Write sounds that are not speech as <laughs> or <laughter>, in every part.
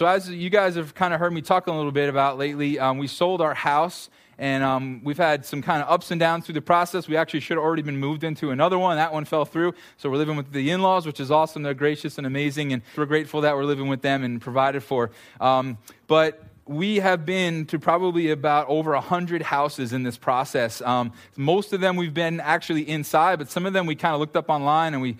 so, as you guys have kind of heard me talk a little bit about lately, um, we sold our house and um, we've had some kind of ups and downs through the process. We actually should have already been moved into another one. That one fell through. So we're living with the in laws, which is awesome. They're gracious and amazing. And we're grateful that we're living with them and provided for. Um, but we have been to probably about over 100 houses in this process. Um, most of them we've been actually inside, but some of them we kind of looked up online and we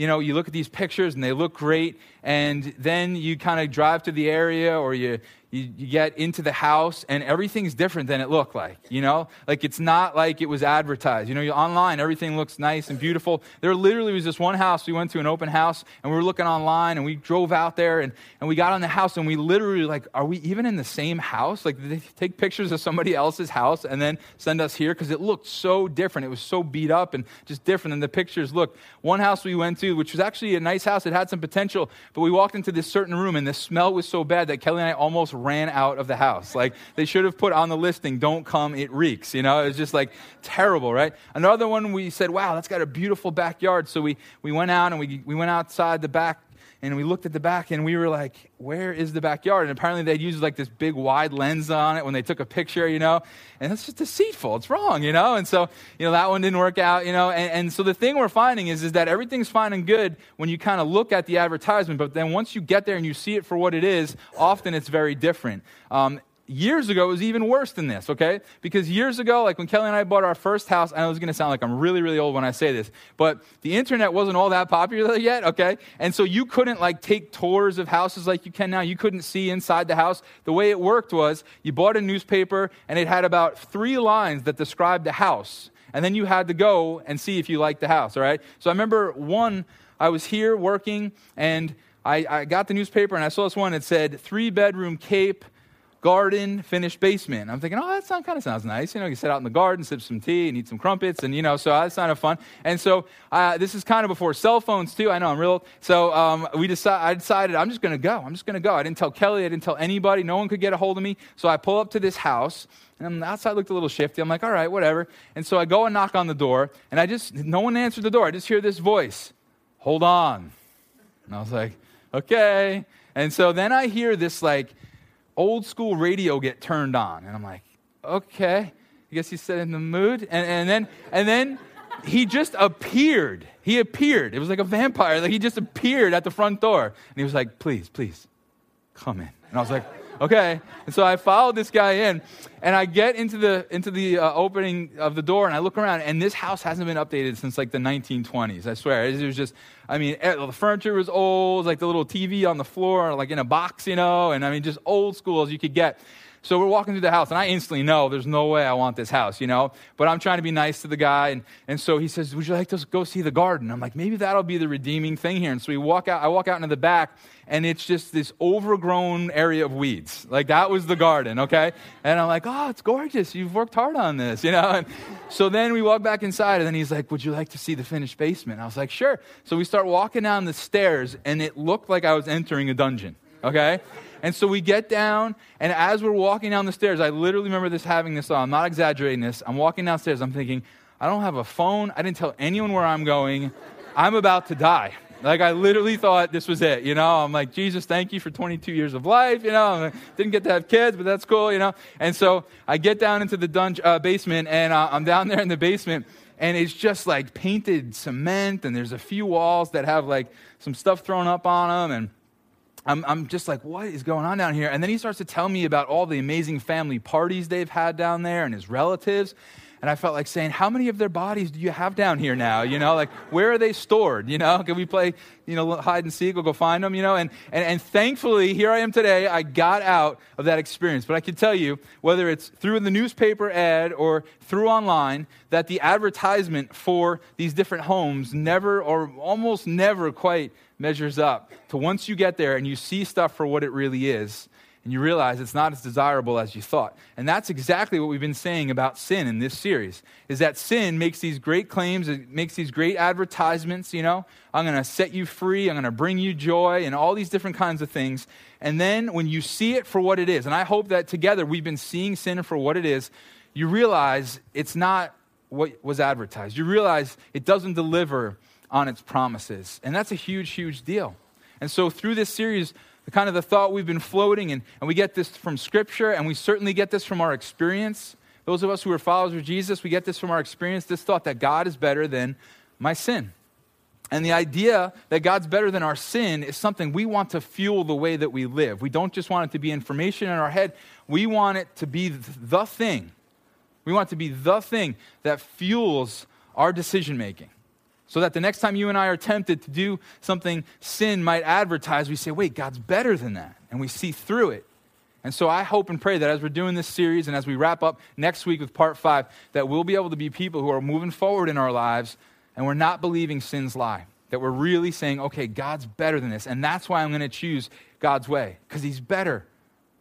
you know, you look at these pictures and they look great, and then you kind of drive to the area or you, you, you, get into the house and everything's different than it looked like you know? Like it's not like it was advertised. You know you online everything looks nice and beautiful. There literally was this one house we went to an open house and we were looking online and we drove out there and, and we got on the house and we literally like are we even in the same house? Like they take pictures of somebody else's house and then send us here? Because it looked so different. It was so beat up and just different than the pictures looked one house we went to which was actually a nice house it had some potential but we walked into this certain room and the smell was so bad that kelly and i almost ran out of the house. Like they should have put on the listing, don't come, it reeks. You know, it was just like terrible, right? Another one we said, wow, that's got a beautiful backyard. So we, we went out and we, we went outside the back and we looked at the back and we were like, where is the backyard? And apparently they'd used like this big wide lens on it when they took a picture, you know, and it's just deceitful. It's wrong, you know? And so, you know, that one didn't work out, you know? And, and so the thing we're finding is, is that everything's fine and good when you kind of look at the advertisement, but then once you get there and you see it for what it is, often it's very different. Um, years ago, it was even worse than this, okay? Because years ago, like when Kelly and I bought our first house, I know it's going to sound like I'm really, really old when I say this, but the internet wasn't all that popular yet, okay? And so you couldn't like take tours of houses like you can now. You couldn't see inside the house. The way it worked was you bought a newspaper and it had about three lines that described the house. And then you had to go and see if you liked the house, all right? So I remember one, I was here working and I, I got the newspaper and I saw this one. It said three bedroom Cape garden, finished basement. I'm thinking, oh, that sound, kind of sounds nice. You know, you sit out in the garden, sip some tea, and eat some crumpets, and, you know, so that's kind of fun. And so uh, this is kind of before cell phones, too. I know I'm real. So um, we decide, I decided I'm just going to go. I'm just going to go. I didn't tell Kelly. I didn't tell anybody. No one could get a hold of me. So I pull up to this house. And the outside looked a little shifty. I'm like, all right, whatever. And so I go and knock on the door, and I just, no one answered the door. I just hear this voice, hold on. And I was like, okay. And so then I hear this, like, old school radio get turned on. And I'm like, okay, I guess he's set in the mood. And, and, then, and then he just appeared. He appeared. It was like a vampire. Like he just appeared at the front door. And he was like, please, please, come in. And I was like, okay. And so I followed this guy in, and I get into the into the uh, opening of the door, and I look around, and this house hasn't been updated since like the 1920s. I swear, it was just. I mean, eh, the furniture was old, like the little TV on the floor, like in a box, you know, and I mean, just old school as you could get. So we're walking through the house, and I instantly know there's no way I want this house, you know? But I'm trying to be nice to the guy. And, and so he says, Would you like to go see the garden? I'm like, Maybe that'll be the redeeming thing here. And so we walk out, I walk out into the back, and it's just this overgrown area of weeds. Like that was the garden, okay? And I'm like, Oh, it's gorgeous. You've worked hard on this, <laughs> you know? And so then we walk back inside, and then he's like, Would you like to see the finished basement? I was like, Sure. So we start walking down the stairs, and it looked like I was entering a dungeon, okay? And so we get down, and as we're walking down the stairs, I literally remember this having this on. I'm not exaggerating this. I'm walking downstairs. I'm thinking, I don't have a phone. I didn't tell anyone where I'm going. I'm about to die. Like, I literally thought this was it, you know? I'm like, Jesus, thank you for 22 years of life, you know? Didn't get to have kids, but that's cool, you know? And so I get down into the dungeon, uh, basement, and uh, I'm down there in the basement, and it's just like painted cement, and there's a few walls that have like some stuff thrown up on them, and I'm, I'm just like, what is going on down here? And then he starts to tell me about all the amazing family parties they've had down there and his relatives. And I felt like saying, How many of their bodies do you have down here now? You know, like, where are they stored? You know, can we play, you know, hide and seek? We'll go find them, you know? And, and, and thankfully, here I am today. I got out of that experience. But I can tell you, whether it's through the newspaper ad or through online, that the advertisement for these different homes never or almost never quite measures up to once you get there and you see stuff for what it really is and you realize it's not as desirable as you thought. And that's exactly what we've been saying about sin in this series. Is that sin makes these great claims, it makes these great advertisements, you know, I'm going to set you free, I'm going to bring you joy and all these different kinds of things. And then when you see it for what it is, and I hope that together we've been seeing sin for what it is, you realize it's not what was advertised. You realize it doesn't deliver on its promises. And that's a huge, huge deal. And so through this series, the kind of the thought we've been floating, and, and we get this from Scripture, and we certainly get this from our experience. Those of us who are followers of Jesus, we get this from our experience this thought that God is better than my sin. And the idea that God's better than our sin is something we want to fuel the way that we live. We don't just want it to be information in our head, we want it to be the thing. We want it to be the thing that fuels our decision making. So that the next time you and I are tempted to do something sin might advertise, we say, wait, God's better than that. And we see through it. And so I hope and pray that as we're doing this series and as we wrap up next week with part five, that we'll be able to be people who are moving forward in our lives and we're not believing sin's lie. That we're really saying, okay, God's better than this. And that's why I'm going to choose God's way, because He's better.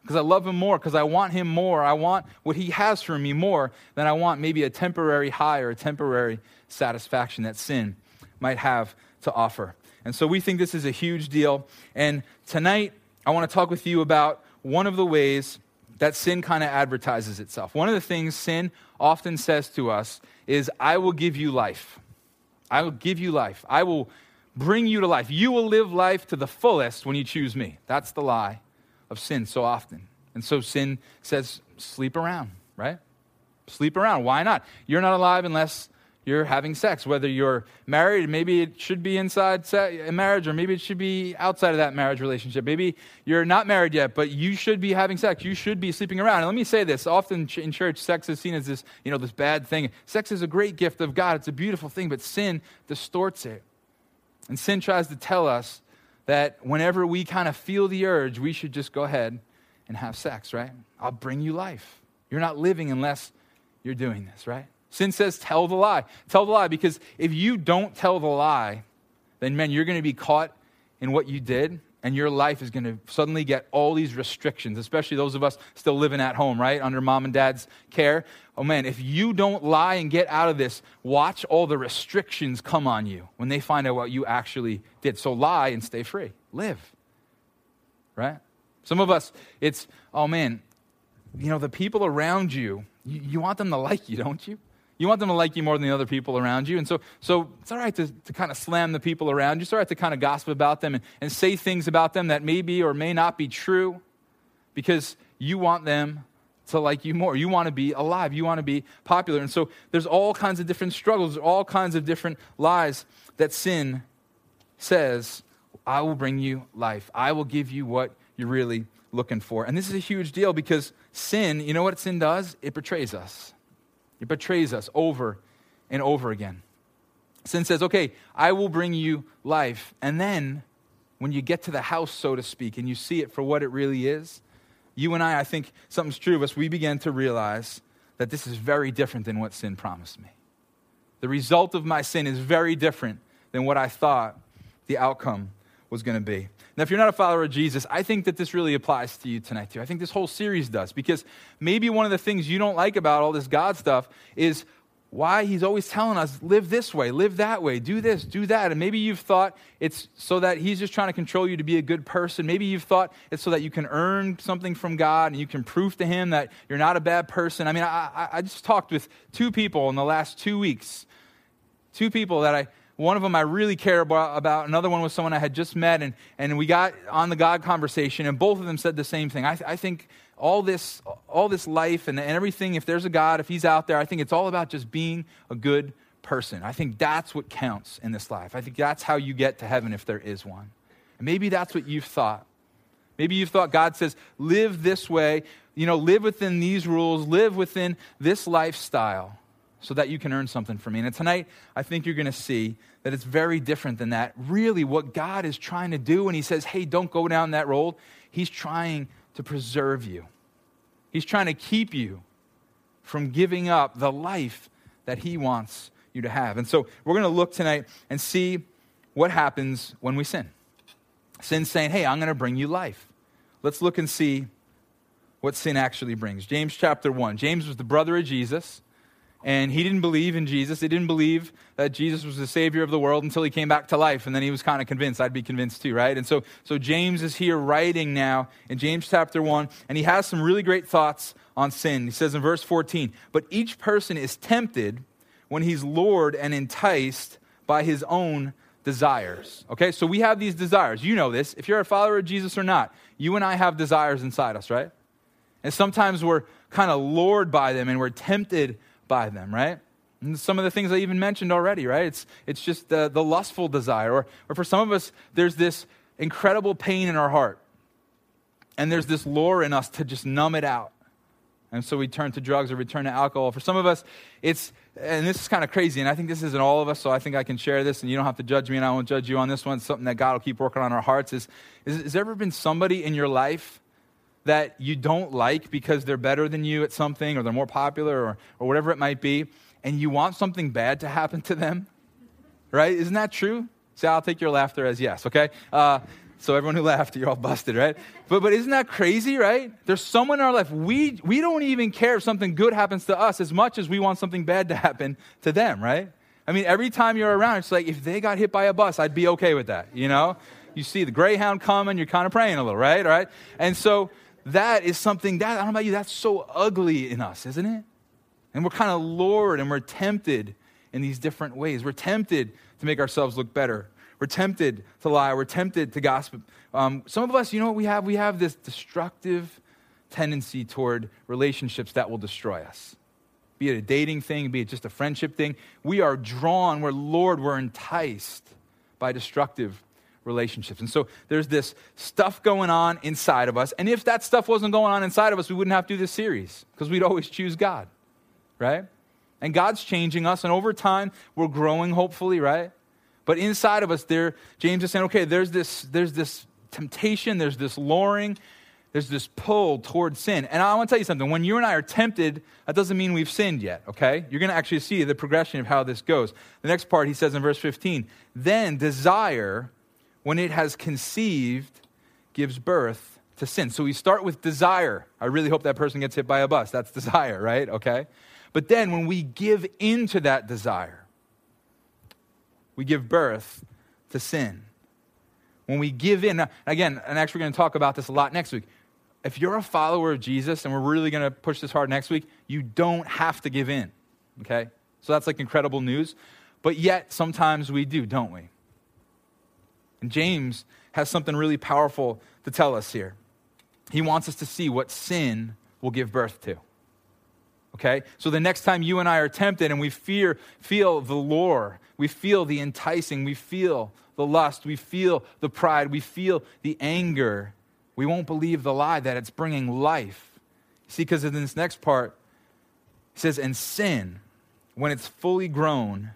Because I love Him more, because I want Him more. I want what He has for me more than I want maybe a temporary high or a temporary satisfaction that sin might have to offer. And so we think this is a huge deal. And tonight, I want to talk with you about one of the ways that sin kind of advertises itself. One of the things sin often says to us is, I will give you life. I will give you life. I will bring you to life. You will live life to the fullest when you choose me. That's the lie of sin so often. And so sin says, sleep around, right? Sleep around. Why not? You're not alive unless you're having sex. Whether you're married, maybe it should be inside a marriage, or maybe it should be outside of that marriage relationship. Maybe you're not married yet, but you should be having sex. You should be sleeping around. And let me say this: often in church, sex is seen as this, you know, this bad thing. Sex is a great gift of God. It's a beautiful thing, but sin distorts it, and sin tries to tell us that whenever we kind of feel the urge, we should just go ahead and have sex. Right? I'll bring you life. You're not living unless you're doing this. Right? Sin says, tell the lie. Tell the lie because if you don't tell the lie, then, man, you're going to be caught in what you did, and your life is going to suddenly get all these restrictions, especially those of us still living at home, right, under mom and dad's care. Oh, man, if you don't lie and get out of this, watch all the restrictions come on you when they find out what you actually did. So lie and stay free. Live, right? Some of us, it's, oh, man, you know, the people around you, you, you want them to like you, don't you? You want them to like you more than the other people around you. And so, so it's all right to, to kind of slam the people around you. It's all right to kind of gossip about them and, and say things about them that may be or may not be true because you want them to like you more. You want to be alive. You want to be popular. And so there's all kinds of different struggles, all kinds of different lies that sin says, I will bring you life. I will give you what you're really looking for. And this is a huge deal because sin, you know what sin does? It betrays us. It betrays us over and over again. Sin says, okay, I will bring you life. And then when you get to the house, so to speak, and you see it for what it really is, you and I, I think something's true of us. We begin to realize that this is very different than what sin promised me. The result of my sin is very different than what I thought the outcome was going to be. Now, if you're not a follower of Jesus, I think that this really applies to you tonight, too. I think this whole series does, because maybe one of the things you don't like about all this God stuff is why he's always telling us, live this way, live that way, do this, do that. And maybe you've thought it's so that he's just trying to control you to be a good person. Maybe you've thought it's so that you can earn something from God and you can prove to him that you're not a bad person. I mean, I, I just talked with two people in the last two weeks, two people that I one of them I really care about. Another one was someone I had just met, and, and we got on the God conversation, and both of them said the same thing. I, I think all this, all this life and, and everything, if there's a God, if He's out there, I think it's all about just being a good person. I think that's what counts in this life. I think that's how you get to heaven if there is one. And maybe that's what you've thought. Maybe you've thought God says, live this way, you know, live within these rules, live within this lifestyle so that you can earn something from me. And tonight, I think you're going to see that it's very different than that. Really, what God is trying to do when He says, hey, don't go down that road, He's trying to preserve you. He's trying to keep you from giving up the life that He wants you to have. And so we're going to look tonight and see what happens when we sin. Sin saying, hey, I'm going to bring you life. Let's look and see what sin actually brings. James chapter 1. James was the brother of Jesus and he didn't believe in Jesus. He didn't believe that Jesus was the Savior of the world until he came back to life. And then he was kind of convinced. I'd be convinced too, right? And so, so James is here writing now in James chapter 1, and he has some really great thoughts on sin. He says in verse 14, But each person is tempted when he's lured and enticed by his own desires. Okay, so we have these desires. You know this. If you're a follower of Jesus or not, you and I have desires inside us, right? And sometimes we're kind of lured by them and we're tempted by them, right? And some of the things I even mentioned already, right? It's, it's just the, the lustful desire. Or, or for some of us, there's this incredible pain in our heart. And there's this lure in us to just numb it out. And so we turn to drugs or we turn to alcohol. For some of us, it's, and this is kind of crazy, and I think this isn't all of us, so I think I can share this, and you don't have to judge me, and I won't judge you on this one. It's something that God will keep working on our hearts. Is, is, has there ever been somebody in your life that you don't like because they're better than you at something, or they're more popular, or, or whatever it might be, and you want something bad to <laughs> happen to them? Right? Isn't that true? See, I'll take your laughter as yes, okay? Uh, so everyone who laughed, you're all busted, right? But, but isn't that crazy, right? There's someone in our life, we, we don't even care if something good happens to us as much as we want something bad to happen to them, right? I mean, every time you're around, it's like if they got hit by a bus, I'd be okay with that, you know? You see the Greyhound coming, you're kind of praying a little, right? Right? And so that is something that, I don't know about you, that's so ugly in us, isn't it? And we're kind of lured and we're tempted in these different ways. We're tempted to make ourselves look better. We're tempted to lie. We're tempted to gossip. Um, some of us, you know what we have? We have this destructive tendency toward relationships that will destroy us. Be it a dating thing, be it just a friendship thing. We are drawn, we're lured, we're enticed by destructive relationships. And so there's this stuff going on inside of us. And if that stuff wasn't going on inside of us, we wouldn't have to do this series because we'd always choose God, right? And God's changing us. And over time, we're growing, hopefully, right? But inside of us, there, James is saying, okay, there's this, there's this temptation, there's this luring, there's this pull toward sin. And I want to tell you something. When you and I are tempted, that doesn't mean we've sinned yet, okay? You're going to actually see the progression of how this goes. The next part, he says in verse 15, then desire, when it has conceived, gives birth to sin. So we start with desire. I really hope that person gets hit by a bus. That's desire, right? Okay? But then when we give into that desire, we give birth to sin. When we give in, again, and actually we're going to talk about this a lot next week. If you're a follower of Jesus, and we're really going to push this hard next week, you don't have to give in. Okay? So that's like incredible news. But yet, sometimes we do, don't we? And James has something really powerful to tell us here. He wants us to see what sin will give birth to. Okay? So the next time you and I are tempted and we fear, feel the lure, we feel the enticing, we feel the lust, we feel the pride, we feel the anger, we won't believe the lie that it's bringing life. See, because in this next part, it says, and sin, when it's fully grown,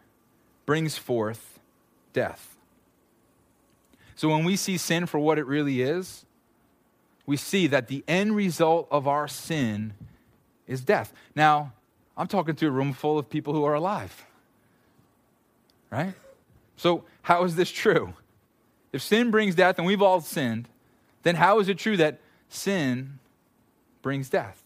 brings forth death. So when we see sin for what it really is, we see that the end result of our sin is death. Now, I'm talking to a room full of people who are alive. Right? So, how is this true? If sin brings death and we've all sinned, then how is it true that sin brings death?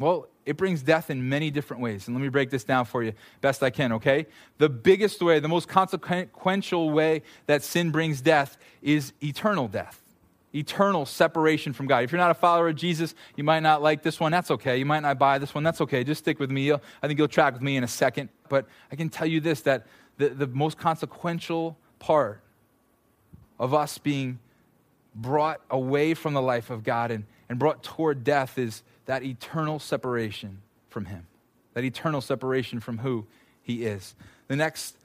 Well, it brings death in many different ways. And let me break this down for you best I can, okay? The biggest way, the most consequential way that sin brings death is eternal death eternal separation from God. If you're not a follower of Jesus, you might not like this one. That's okay. You might not buy this one. That's okay. Just stick with me. I think you'll track with me in a second. But I can tell you this that the, the most consequential part of us being brought away from the life of God and, and brought toward death is that eternal separation from Him, that eternal separation from who He is. The next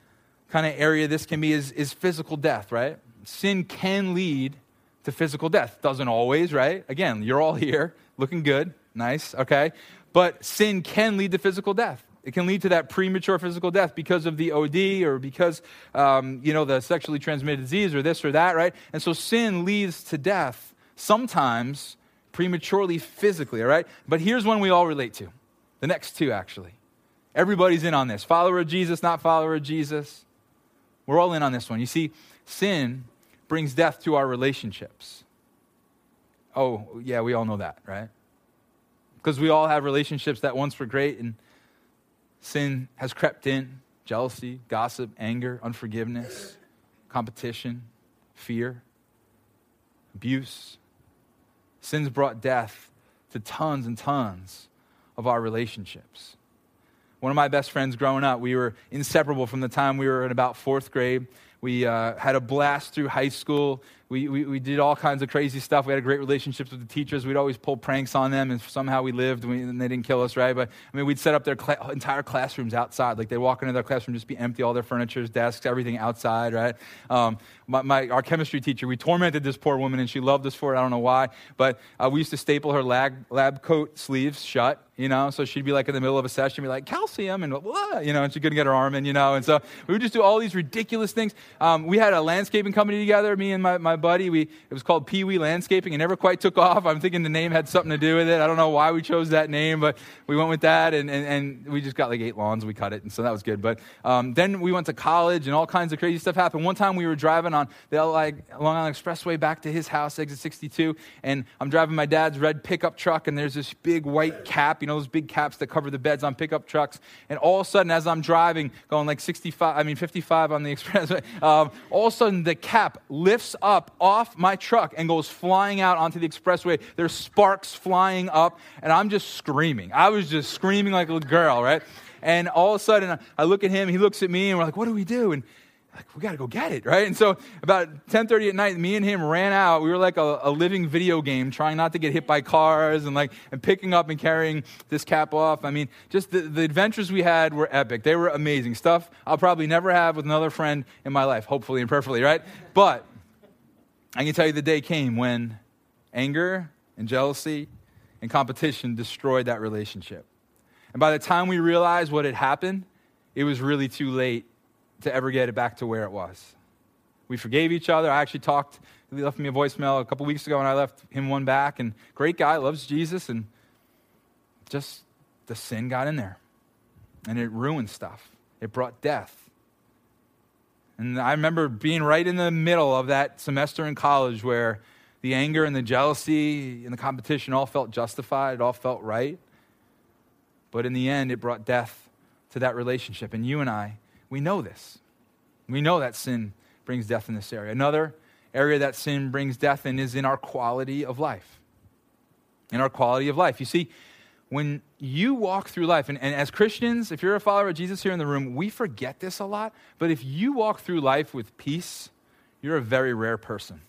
kind of area this can be is, is physical death, right? Sin can lead to physical death. Doesn't always, right? Again, you're all here looking good, nice, okay? But sin can lead to physical death. It can lead to that premature physical death because of the OD or because, um, you know, the sexually transmitted disease or this or that, right? And so sin leads to death, sometimes prematurely physically, all right? But here's one we all relate to. The next two, actually. Everybody's in on this. Follower of Jesus, not follower of Jesus. We're all in on this one. You see, sin brings death to our relationships. Oh, yeah, we all know that, right? Because we all have relationships that once were great and sin has crept in jealousy, gossip, anger, unforgiveness, competition, fear, abuse. Sin's brought death to tons and tons of our relationships. One of my best friends growing up, we were inseparable from the time we were in about fourth grade we uh, had a blast through high school. We, we, we, did all kinds of crazy stuff. We had great relationships with the teachers. We'd always pull pranks on them, and somehow we lived, and, we, and they didn't kill us, right? But I mean, we'd set up their cl- entire classrooms outside. Like they'd walk into their classroom, just be empty, all their furniture, desks, everything outside, right? Um, my, my, our chemistry teacher, we tormented this poor woman, and she loved us for it. I don't know why, but uh, we used to staple her lab, lab coat sleeves shut you know so she'd be like in the middle of a session be like calcium and blah, you know and she couldn't get her arm in you know and so we would just do all these ridiculous things um, we had a landscaping company together me and my, my buddy. We it was called pee wee landscaping. It never quite took off. I'm thinking the name had something to do with it. I don't know why we chose that name but we went with that and, and, and we just got like eight lawns. We cut it and so that was good. But um, then we went to college and all kinds of crazy stuff happened. One time we were driving on the long island expressway back to his house exit 62 and i'm driving my dad's red pickup truck and there's this big white cap you know, those big caps that cover the beds on pickup trucks. And all of a sudden, as I'm driving, going like 65, I mean 55 on the <laughs> expressway, um, all of a sudden the cap lifts up off my truck and goes flying out onto the expressway. There's sparks flying up, and I'm just screaming. I was just screaming like a little girl, right? And all of a sudden, I look at him, he looks at me, and we're like, what do we do? And like we got to go get it right and so about 10.30 at night me and him ran out we were like a, a, living video game trying not to get hit by cars and like and picking up and carrying this cap off i mean just the, the adventures we had were epic they were amazing stuff i'll probably never have with another friend in my life hopefully and prayerfully right but i can tell you the day came when anger and jealousy and competition destroyed that relationship and by the time we realized what had happened it was really too late to ever get it back to where it was. We forgave each other. I actually talked, he left me a voicemail a couple weeks ago, and I left him one back. And great guy, loves Jesus, and just the sin got in there. And it ruined stuff, it brought death. And I remember being right in the middle of that semester in college where the anger and the jealousy and the competition all felt justified, it all felt right. But in the end, it brought death to that relationship. And you and I, we know this. We know that sin brings death in this area. Another area that sin brings death in is in our quality of life. In our quality of life. You see, when you walk through life, and, and, as Christians, if you're a follower of Jesus here in the room, we forget this a lot, but if you walk through life with peace, you're a very rare person.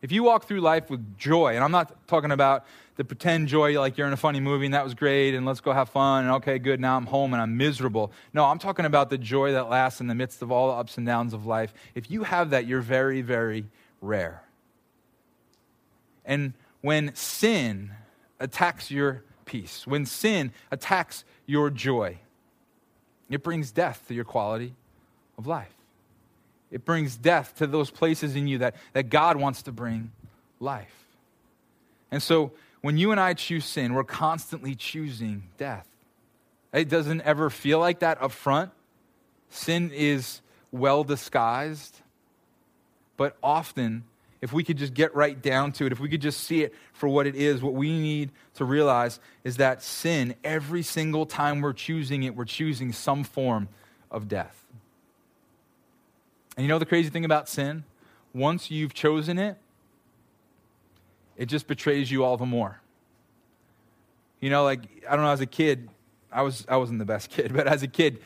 If you walk through life with joy, and I'm not talking about the pretend joy like you're in a funny movie and that was great and let's go have fun and okay, good, now I'm home and I'm miserable. No, I'm talking about the joy that lasts in the midst of all the ups and downs of life. If you have that, you're very, very rare. And when sin attacks your peace, when sin attacks your joy, it brings death to your quality of life. It brings death to those places in you that, that God wants to bring life. And so when you and I choose sin, we're constantly choosing death. It doesn't ever feel like that up front. Sin is well disguised. But often, if we could just get right down to it, if we could just see it for what it is, what we need to realize is that sin, every single time we're choosing it, we're choosing some form of death. And you know the crazy thing about sin? Once you've chosen it, it just betrays you all the more. You know, like, I don't know, as a kid, I, was, I wasn't the best <laughs> kid, but as a kid,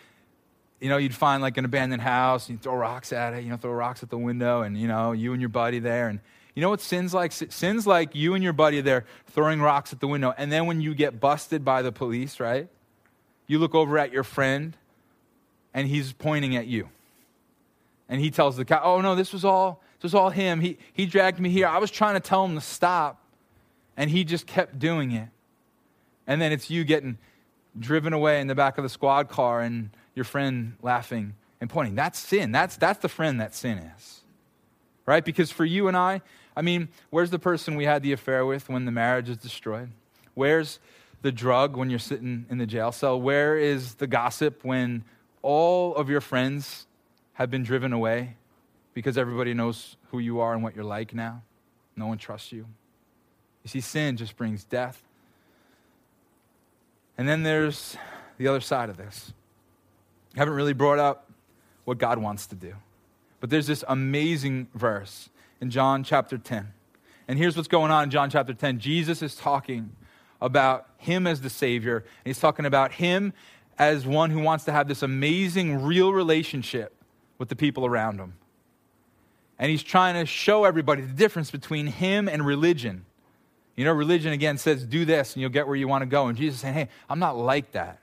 you know, you'd find like an abandoned house, and you throw rocks at it, you know, throw rocks at the window, and, you know, you and your buddy there. And you know what sin's like? Sin's like you and your buddy there throwing rocks at the window. And then when you get busted by the police, right? You look over at your friend, and he's pointing at you. And he tells the cop, Oh, no, this was all, this was all him. He, he dragged me here. I was trying to tell him to stop, and he just kept doing it. And then it's you getting driven away in the back of the squad car and your friend laughing and pointing. That's sin. That's, that's the friend that sin is. Right? Because for you and I, I mean, where's the person we had the affair with when the marriage is destroyed? Where's the drug when you're sitting in the jail cell? Where is the gossip when all of your friends have been driven away because everybody knows who you are and what you're like now. No one trusts you. You see, sin just brings death. And then there's the other side of this. Haven't really brought up what God wants to do. But there's this amazing verse in John chapter 10. And here's what's going on in John chapter 10. Jesus is talking about him as the Savior, and he's talking about him as one who wants to have this amazing, real relationship with the people around him. And he's trying to show everybody the difference between him and religion. You know, religion again says, do this and you'll get where you want to go. And Jesus saying, hey, I'm not like that.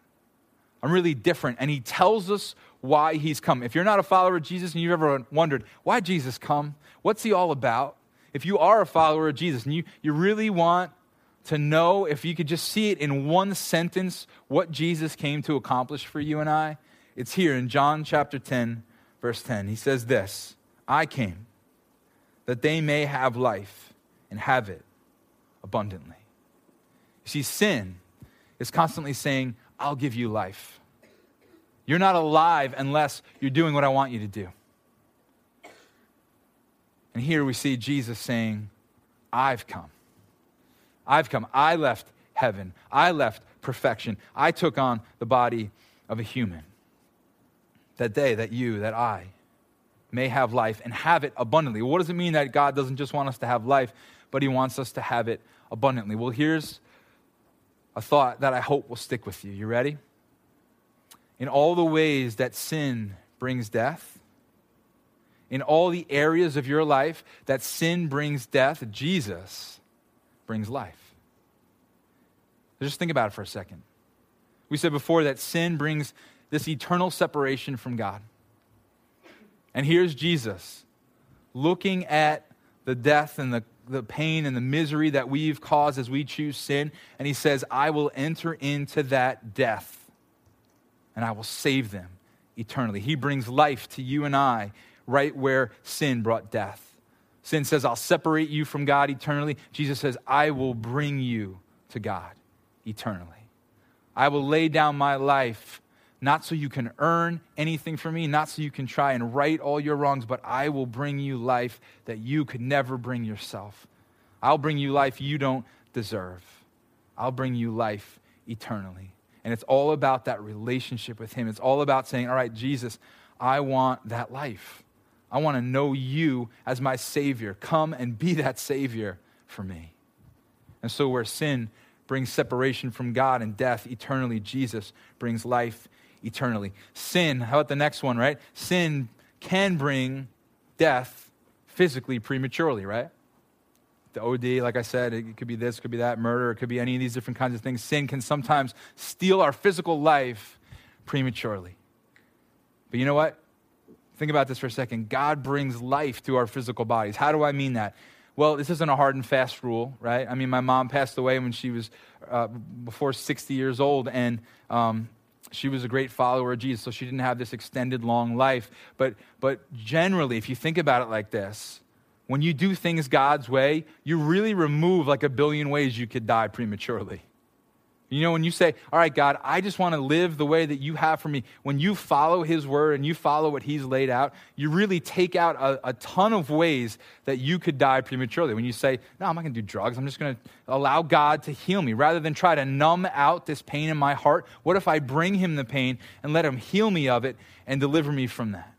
I'm really different. And he tells us why he's come. If you're not a follower of Jesus and you've ever wondered, why Jesus come? What's he all about? If you are a follower of Jesus and you, you really want to know, if you could just see it in one sentence, what Jesus came to accomplish for you and I, it's here in John chapter 10, verse 10. He says this I came that they may have life and have it abundantly. You see, sin is constantly saying, I'll give you life. You're not alive unless you're doing what I want you to do. And here we see Jesus saying, I've come. I've come. I left heaven. I left perfection. I took on the body of a human. That they, that you, that I may have life and have it abundantly. What does it mean that God doesn't just want us to have life, but He wants us to have it abundantly? Well, here's a thought that I hope will stick with you. You ready? In all the ways that sin brings death, in all the areas of your life that sin brings death, Jesus brings life. Just think about it for a second. We said before that sin brings this eternal separation from God. And here's Jesus looking at the death and the the pain and the misery that we've caused as we choose sin. And he says, I will enter into that death and I will save them eternally. He brings life to you and I right where sin brought death. Sin says, I'll separate you from God eternally. Jesus says, I will bring you to God eternally. I will lay down my life not so you can earn anything from me, not so you can try and right all your wrongs, but I will bring you life that you could never bring yourself. I'll bring you life you don't deserve. I'll bring you life eternally. And it's all about that relationship with Him. It's all about saying, All right, Jesus, I want that life. I want to know you as my Savior. Come and be that Savior for me. And so, where sin brings separation from God and death eternally, Jesus brings life eternally. Sin, how about the next one, right? Sin can bring death physically prematurely, right? The OD, like I said, it could be this, it could be that, murder, it could be any of these different kinds of things. Sin can sometimes steal our physical life prematurely. But you know what? Think about this for a second. God brings life to our physical bodies. How do I mean that? Well, this isn't a hard and fast rule, right? I mean, my mom passed away when she was uh, before 60 years old, and um, she was a great follower of Jesus, so she didn't have this extended long life. But, but generally, if you think about it like this, when you do things God's way, you really remove like a billion ways you could die prematurely. You know, when you say, All right, God, I just want to live the way that you have for me, when you follow His word and you follow what He's laid out, you really take out a, a ton of ways that you could die prematurely. When you say, No, I'm not going to do drugs, I'm just going to allow God to heal me. Rather than try to numb out this pain in my heart, what if I bring Him the pain and let Him heal me of it and deliver me from that?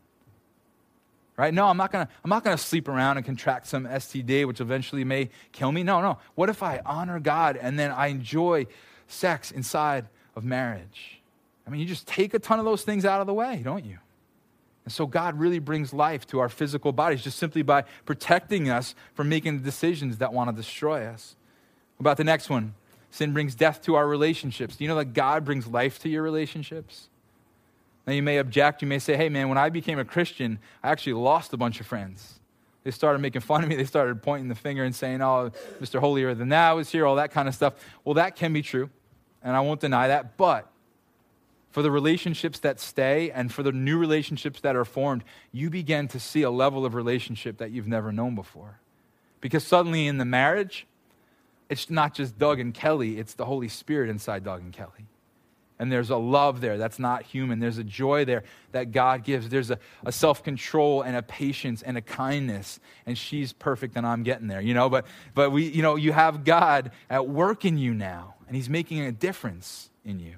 Right? No, I'm not going to I'm not to sleep around and contract some STD which eventually may kill me. No, no. What if I honor God and then I enjoy sex inside of marriage. I mean, you just take a ton of those things out of the way, don't you? And so God really brings life to our physical bodies just simply by protecting us from making the decisions that want to destroy us. About the next one, sin brings death to our relationships. Do you know that God brings life to your relationships? Now, you may object. You may say, hey, man, when I became a Christian, I actually lost a bunch of friends. They started making fun of me. They started pointing the finger and saying, oh, Mr. Holier than thou is here, all that kind of stuff. Well, that can be true and I won't deny that. But for the relationships that stay and for the new relationships that are formed, you begin to see a level of relationship that you've never known before. Because suddenly in the marriage, it's not just Doug and Kelly, it's the Holy Spirit inside Doug and Kelly. And there's a love there that's not human. There's a joy there that God gives. There's a, a self control and a patience and a kindness. And she's perfect and I'm getting there, you know? But, but we, you know, you have God at work in you now and He's making a difference in you.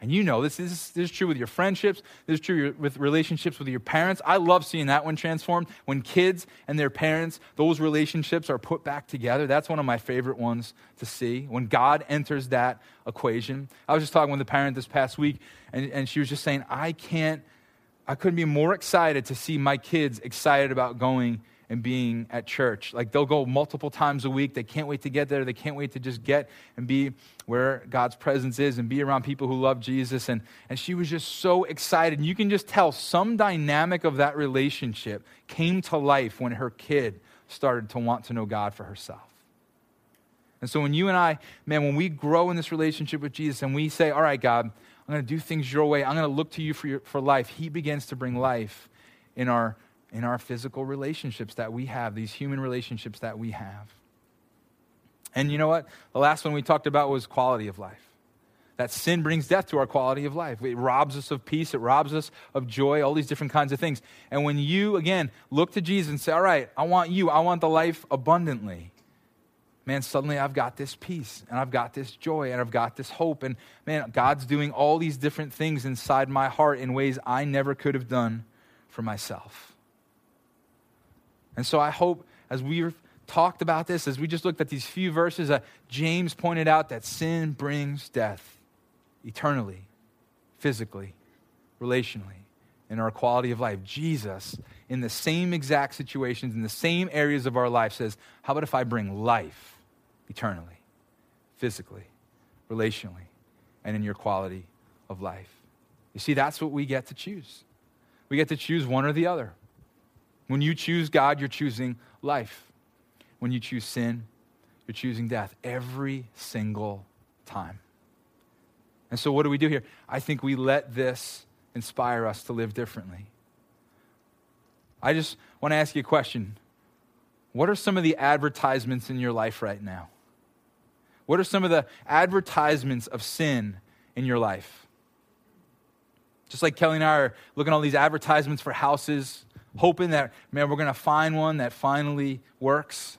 And you know, this is, this is true with your friendships, this is true with relationships with your parents. I love seeing that one transformed. When kids and their parents, those relationships are put back together, that's one of my favorite ones to see. When God enters that equation. I was just talking with a parent this past week, and, and she was just saying, I can't I couldn't be more excited to see my kids excited about going and being at church. Like they'll go multiple times a week. They can't wait to get there. They can't wait to just get and be where God's presence is and be around people who love Jesus. And, and she was just so excited. And you can just tell some dynamic of that relationship came to life when her kid started to want to know God for herself. And so when you and I, man, when we grow in this relationship with Jesus and we say, all right, God, I'm going to do things your way. I'm going to look to you for, your, for life. He begins to bring life in our, in our physical relationships that we have, these human relationships that we have. And you know what? The last one we talked about was quality of life. That sin brings death to our quality of life. It robs us of peace, it robs us of joy, all these different kinds of things. And when you, again, look to Jesus and say, All right, I want you, I want the life abundantly, man, suddenly I've got this peace and I've got this joy and I've got this hope. And man, God's doing all these different things inside my heart in ways I never could have done for myself. And so I hope as we've talked about this, as we just looked at these few verses, uh, James pointed out that sin brings death eternally, physically, relationally, in our quality of life. Jesus, in the same exact situations, in the same areas of our life, says, How about if I bring life? eternally, physically, relationally, and in your quality of life. You see, that's what we get to choose. We get to choose one or the other. When you choose God, you're choosing life. When you choose sin, you're choosing death every single time. And so, what do we do here? I think we let this inspire us to live differently. I just want to ask you a question. What are some of the advertisements in your life right now? What are some of the advertisements of sin in your life? Just like Kelly and I are looking at all these advertisements for houses, hoping that, man, we're going to find one that finally works.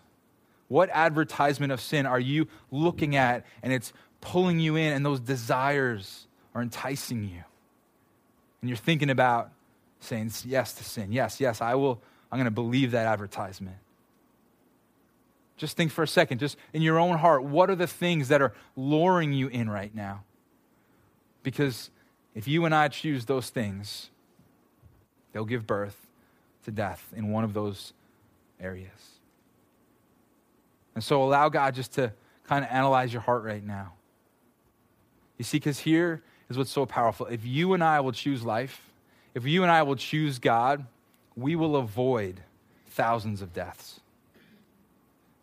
What advertisement of sin are you looking at and it's pulling you in and those desires are enticing you? And you're thinking about saying yes to sin. Yes, yes, I will, I'm going to believe that advertisement. Just think for a second, just in your own heart, what are the things that are luring you in right now? Because if you and I choose those things, they'll give birth to death in one of those areas. And so allow God just to kind of analyze your heart right now. You see, because here is what's so powerful. If you and I will choose life, if you and I will choose God, we will avoid thousands of deaths.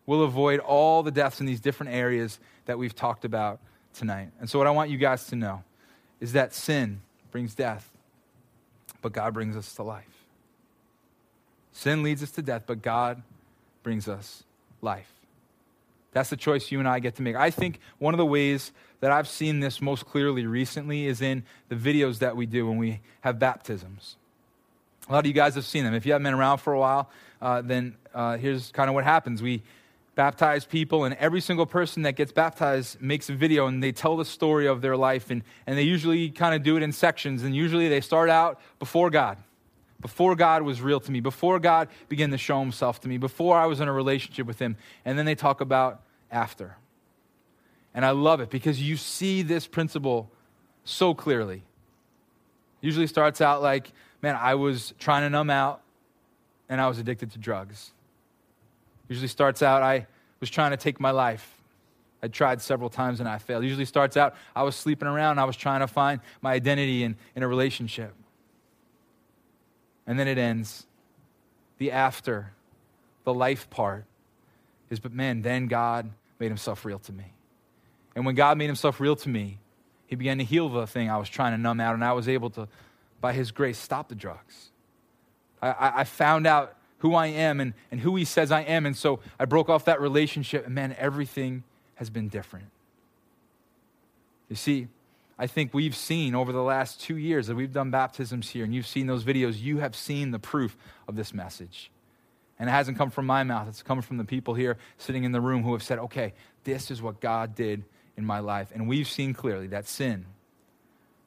We'll avoid all the deaths in these different areas that we've talked about tonight. And so, what I want you guys to know is that sin brings death, but God brings us to life. Sin leads us to death, but God brings us life. That's the choice you and I get to make. I think one of the ways that I've seen this most clearly recently is in the videos that we do when we have baptisms. A lot of you guys have seen them. If you haven't been around for a while, uh, then uh, here's kind of what happens. We baptize people, and every single person that gets baptized makes a video and they tell the story of their life. And, and they usually kind of do it in sections. And usually they start out before God, before God was real to me, before God began to show himself to me, before I was in a relationship with him. And then they talk about after. And I love it because you see this principle so clearly. Usually starts out like, man, I was trying to numb out and I was addicted to drugs. Usually starts out, I was trying to take my life. I tried several times and I failed. Usually starts out, I was sleeping around, I was trying to find my identity in, in a relationship. And then it ends. The after, the life part is, but man, then God made himself real to me. And when God made himself real to me, he began to heal the thing I was trying to numb out, and I was able to, by his grace, stop the drugs. I, I found out who I am and, and who He says I am. And so I broke off that relationship, and man, everything has been different. You see, I think we've seen over the last two years that we've done baptisms here, and you've seen those videos, you have seen the proof of this message. And it hasn't come from my mouth, it's come from the people here sitting in the room who have said, okay, this is what God did in my life. And we've seen clearly that sin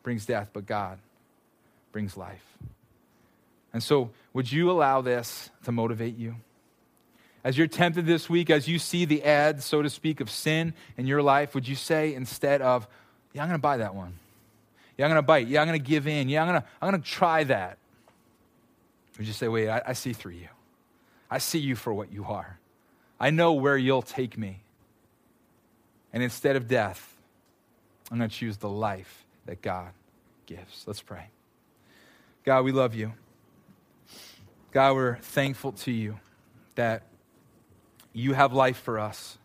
brings death, but God brings life. And so, would you allow this to motivate you? As you're tempted this week, as you see the ad, so to speak, of sin in your life, would you say instead of, yeah, I'm going to buy that one. Yeah, I'm going to bite. Yeah, I'm going to give in. Yeah, I'm going to, I'm going to try that. Would you say, wait, I, I see through you? I see you for what you are. I know where you'll take me. And instead of death, I'm going to choose the life that God gives. Let's pray. God, we love you. God, we're thankful to you that you have life for us.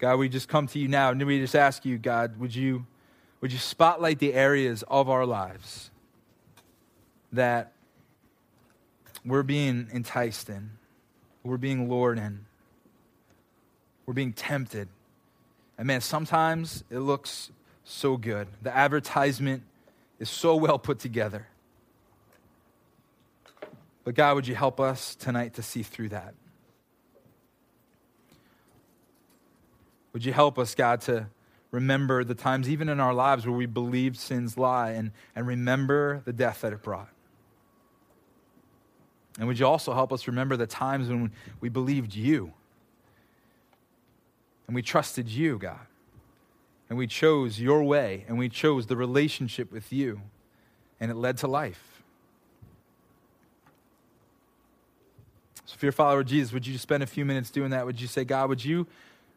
God, we just come to you now and we just ask you, God, would you, would you spotlight the areas of our lives that we're being enticed in, we're being lured in, we're being tempted. And man, sometimes it looks so good. The advertisement is so well put together. But God, would you help us tonight to see through that? Would you help us, God, to remember the times, even in our lives, where we believed sin's lie and, and remember the death that it brought? And would you also help us remember the times when we believed you and we trusted you, God, and we chose your way and we chose the relationship with you, and it led to life? So, if you're a follower of Jesus, would you spend a few minutes doing that? Would you say, God, would you,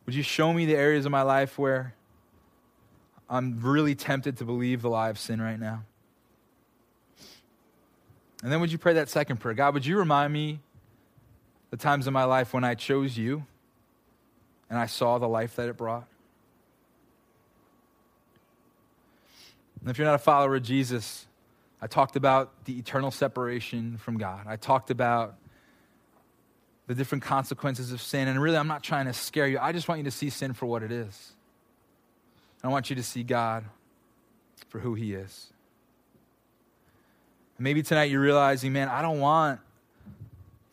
would you show me the areas of my life where I'm really tempted to believe the lie of sin right now? And then would you pray that second prayer? God, would you remind me the times in my life when I chose you and I saw the life that it brought? And if you're not a follower of Jesus, I talked about the eternal separation from God. I talked about the different consequences of sin. And really, I'm not trying to scare you. I just want you to see sin for what it is. I want you to see God for who He is. Maybe tonight you're realizing, man, I don't want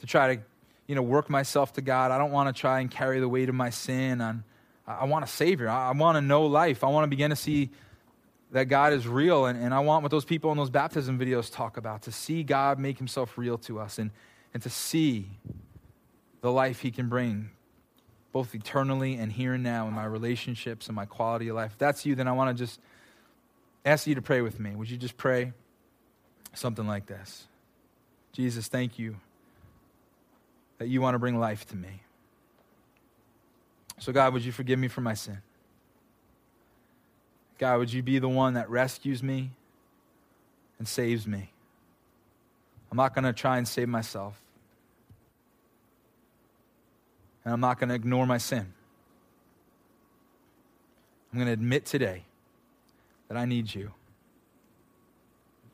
to try to, you know, work myself to God. I don't want to try and carry the weight of my sin. On, I want a Savior. I, want to know life. I want to begin to see that God is real. And, and I want what those people in those baptism videos talk about to see God make himself real to us and, and to see the life he can bring, both eternally and here and now in my relationships and my quality of life. If that's you, then I want to just ask you to pray with me. Would you just pray? something like this Jesus, thank you that you want to bring life to me. So, God, would you forgive me for my sin? God, would you be the one that rescues me and saves me? I'm not going to try and save myself. And I'm not going to ignore my sin. I'm going to admit today that I need you.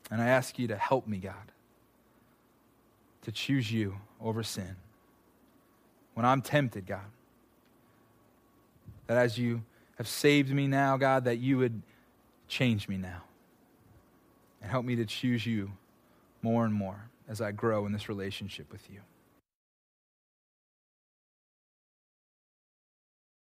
And I ask you to help me, God, to choose you over sin. When I'm tempted, God, that as you have saved me now, God, that you would change me now and help me to choose you more and more as I grow in this relationship with you.